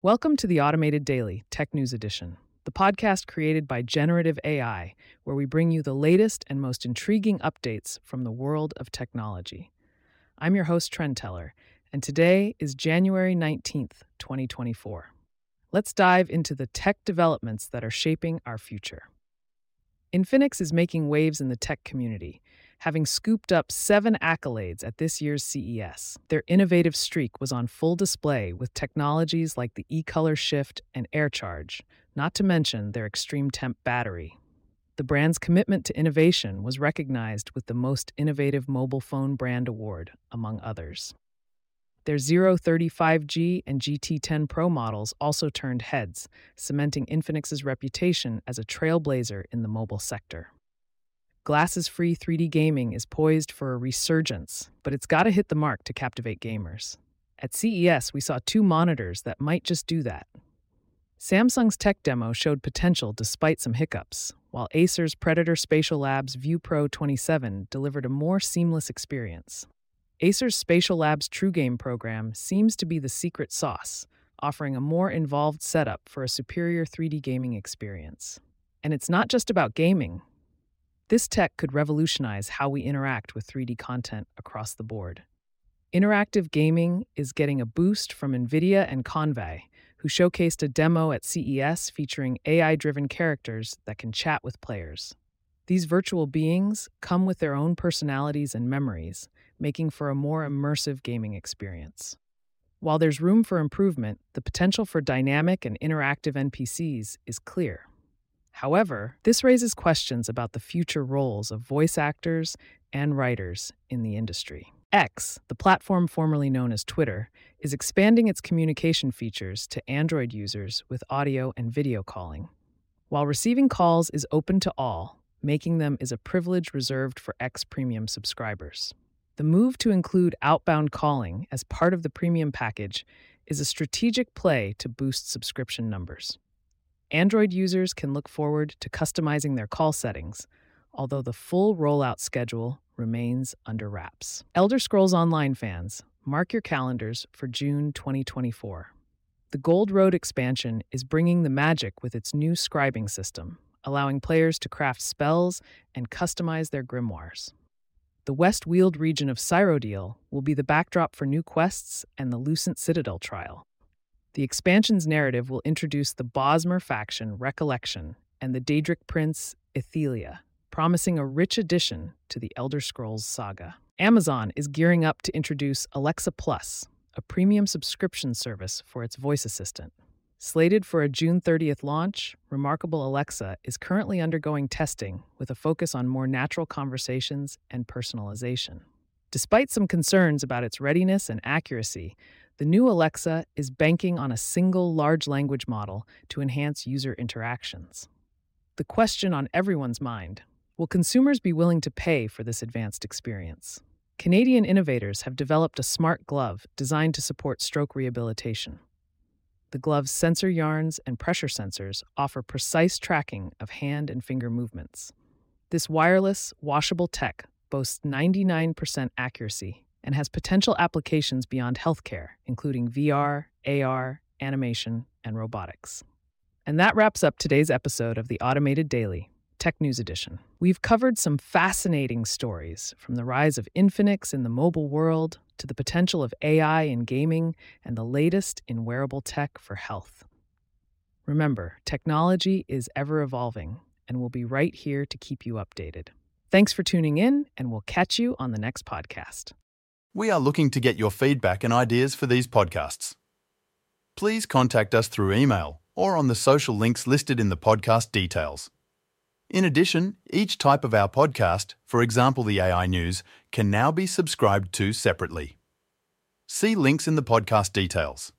Welcome to the Automated Daily Tech News Edition, the podcast created by Generative AI, where we bring you the latest and most intriguing updates from the world of technology. I'm your host, Trend Teller, and today is January 19th, 2024. Let's dive into the tech developments that are shaping our future. Infinix is making waves in the tech community having scooped up seven accolades at this year's CES. Their innovative streak was on full display with technologies like the e-color shift and AirCharge, not to mention their extreme temp battery. The brand's commitment to innovation was recognized with the Most Innovative Mobile Phone Brand Award, among others. Their 035G and GT10 Pro models also turned heads, cementing Infinix's reputation as a trailblazer in the mobile sector. Glasses free 3D gaming is poised for a resurgence, but it's got to hit the mark to captivate gamers. At CES, we saw two monitors that might just do that. Samsung's tech demo showed potential despite some hiccups, while Acer's Predator Spatial Labs View Pro 27 delivered a more seamless experience. Acer's Spatial Labs True Game program seems to be the secret sauce, offering a more involved setup for a superior 3D gaming experience. And it's not just about gaming. This tech could revolutionize how we interact with 3D content across the board. Interactive gaming is getting a boost from NVIDIA and Convai, who showcased a demo at CES featuring AI driven characters that can chat with players. These virtual beings come with their own personalities and memories, making for a more immersive gaming experience. While there's room for improvement, the potential for dynamic and interactive NPCs is clear. However, this raises questions about the future roles of voice actors and writers in the industry. X, the platform formerly known as Twitter, is expanding its communication features to Android users with audio and video calling. While receiving calls is open to all, making them is a privilege reserved for X Premium subscribers. The move to include outbound calling as part of the premium package is a strategic play to boost subscription numbers. Android users can look forward to customizing their call settings, although the full rollout schedule remains under wraps. Elder Scrolls Online fans, mark your calendars for June 2024. The Gold Road expansion is bringing the magic with its new scribing system, allowing players to craft spells and customize their grimoires. The West Weald region of Cyrodiil will be the backdrop for new quests and the Lucent Citadel trial. The expansion's narrative will introduce the Bosmer faction Recollection and the Daedric prince Ithelia, promising a rich addition to the Elder Scrolls saga. Amazon is gearing up to introduce Alexa Plus, a premium subscription service for its voice assistant. Slated for a June 30th launch, Remarkable Alexa is currently undergoing testing with a focus on more natural conversations and personalization. Despite some concerns about its readiness and accuracy, the new Alexa is banking on a single large language model to enhance user interactions. The question on everyone's mind will consumers be willing to pay for this advanced experience? Canadian innovators have developed a smart glove designed to support stroke rehabilitation. The glove's sensor yarns and pressure sensors offer precise tracking of hand and finger movements. This wireless, washable tech boasts 99% accuracy and has potential applications beyond healthcare, including VR, AR, animation, and robotics. And that wraps up today's episode of the Automated Daily, Tech News Edition. We've covered some fascinating stories from the rise of Infinix in the mobile world to the potential of AI in gaming and the latest in wearable tech for health. Remember, technology is ever evolving, and we'll be right here to keep you updated. Thanks for tuning in, and we'll catch you on the next podcast. We are looking to get your feedback and ideas for these podcasts. Please contact us through email or on the social links listed in the podcast details. In addition, each type of our podcast, for example the AI News, can now be subscribed to separately. See links in the podcast details.